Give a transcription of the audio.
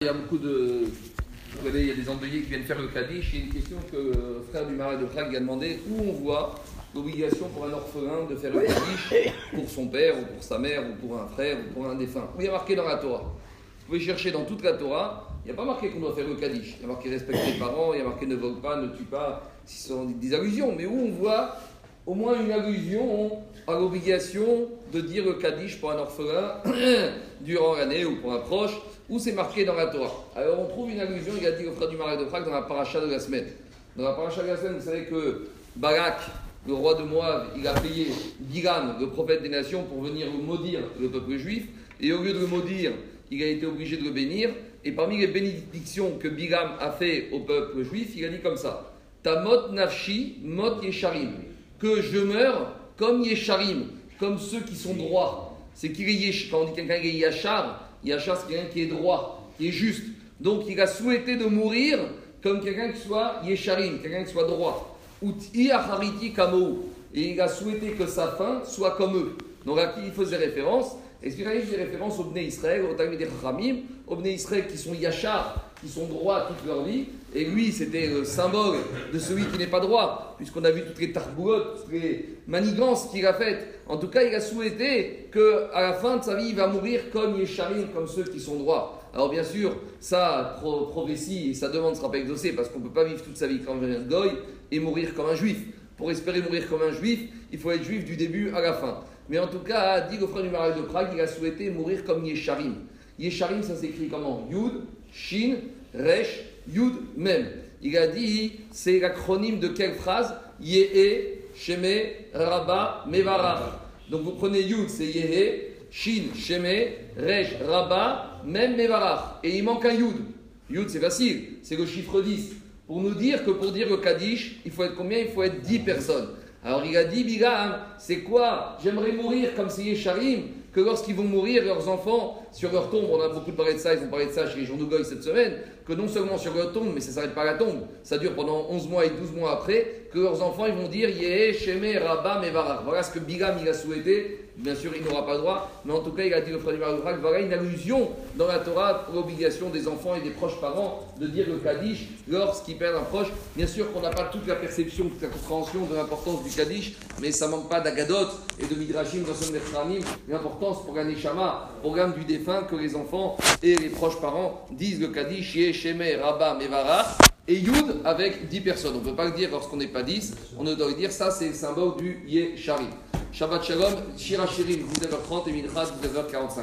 Il y a beaucoup de. Vous savez, il y a des endeuillés qui viennent faire le Kaddish. Il y a une question que le frère du marais de Prague a demandé où on voit l'obligation pour un orphelin de faire le Kaddish pour son père, ou pour sa mère, ou pour un frère, ou pour un défunt? Où il y a marqué dans la Torah. Vous pouvez chercher dans toute la Torah, il n'y a pas marqué qu'on doit faire le Kaddish. Il y a marqué respecter les parents, il y a marqué ne vole pas, ne tue pas, si ce sont des allusions. Mais où on voit au moins une allusion à l'obligation de dire le Kaddish pour un orphelin durant l'année ou pour un proche, où c'est marqué dans la Torah. Alors on trouve une allusion, il a dit au frère du marais de Prague dans la paracha de la. Dans la paracha de la semaine, vous savez que Barak, le roi de Moab, il a payé Bilam, le prophète des nations, pour venir maudire le peuple juif. Et au lieu de le maudire, il a été obligé de le bénir. Et parmi les bénédictions que Bilam a fait au peuple juif, il a dit comme ça Tamot nafshi mot yesharim. Que je meurs comme yesharim, comme ceux qui sont droits. C'est qu'il est quand on dit quelqu'un qui est yachar, Yachar, c'est quelqu'un qui est droit, qui est juste. Donc il a souhaité de mourir comme quelqu'un qui soit yesharim, quelqu'un qui soit droit. Ou kamo. Et il a souhaité que sa fin soit comme eux. Donc à qui il faisait référence? Et il faisait référence aux Bnei Israël, aux Talmud Ramim, aux Bnei Israël qui sont yachar, qui sont droits toute leur vie. Et lui, c'était le symbole de celui qui n'est pas droit, puisqu'on a vu toutes les tarboulottes, toutes les manigances qu'il a faites. En tout cas, il a souhaité qu'à la fin de sa vie, il va mourir comme Yesharim, comme ceux qui sont droits. Alors bien sûr, sa prophétie et sa demande sera pas exaucée, parce qu'on ne peut pas vivre toute sa vie comme un goy et mourir comme un juif. Pour espérer mourir comme un juif, il faut être juif du début à la fin. Mais en tout cas, dit le frère du mariage de Prague, il a souhaité mourir comme Yesharim. Yesharim, ça s'écrit comment? Yud, Shin, Resh, Yud, Mem. Il a dit, c'est l'acronyme de quelle phrase? Yehe, Sheme, Rabba, Mevarach. Donc vous prenez Yud, c'est Yehe, Shin, Sheme, Resh, Rabba, Mem, Mevarach. Et il manque un Yud. Yud, c'est facile, c'est le chiffre 10. Pour nous dire que pour dire le Kaddish, il faut être combien? Il faut être 10 personnes. Alors il a dit, Bigam, c'est quoi? J'aimerais mourir comme c'est Yesharim que lorsqu'ils vont mourir, leurs enfants, sur leur tombe, on a beaucoup parlé de ça, ils vont parler de ça chez les journaux Goy cette semaine, que non seulement sur leur tombe, mais ça ne s'arrête pas à la tombe, ça dure pendant 11 mois et 12 mois après, que leurs enfants, ils vont dire Yeh, Sheme, Rabba, Mevarach. Voilà ce que Bigam, il a souhaité. Bien sûr, il n'aura pas le droit, mais en tout cas, il a dit au frère du voilà une allusion dans la Torah pour l'obligation des enfants et des proches parents de dire le Kaddish lorsqu'ils perdent un proche. Bien sûr qu'on n'a pas toute la perception, toute la compréhension de l'importance du Kaddish, mais ça manque pas d'Agadot et de Midrashim dans son Metranim, l'importance pour un Neshama, programme du défunt, que les enfants et les proches parents disent le Kaddish, Yeh, Sheme, Rabba, Mevarach et Yud avec 10 personnes. On ne peut pas le dire lorsqu'on n'est pas 10, on ne doit le dire, ça c'est le symbole du Yeh Shabbat Shalom, Shira Shirim, 19h30 et Minchas, 19h45.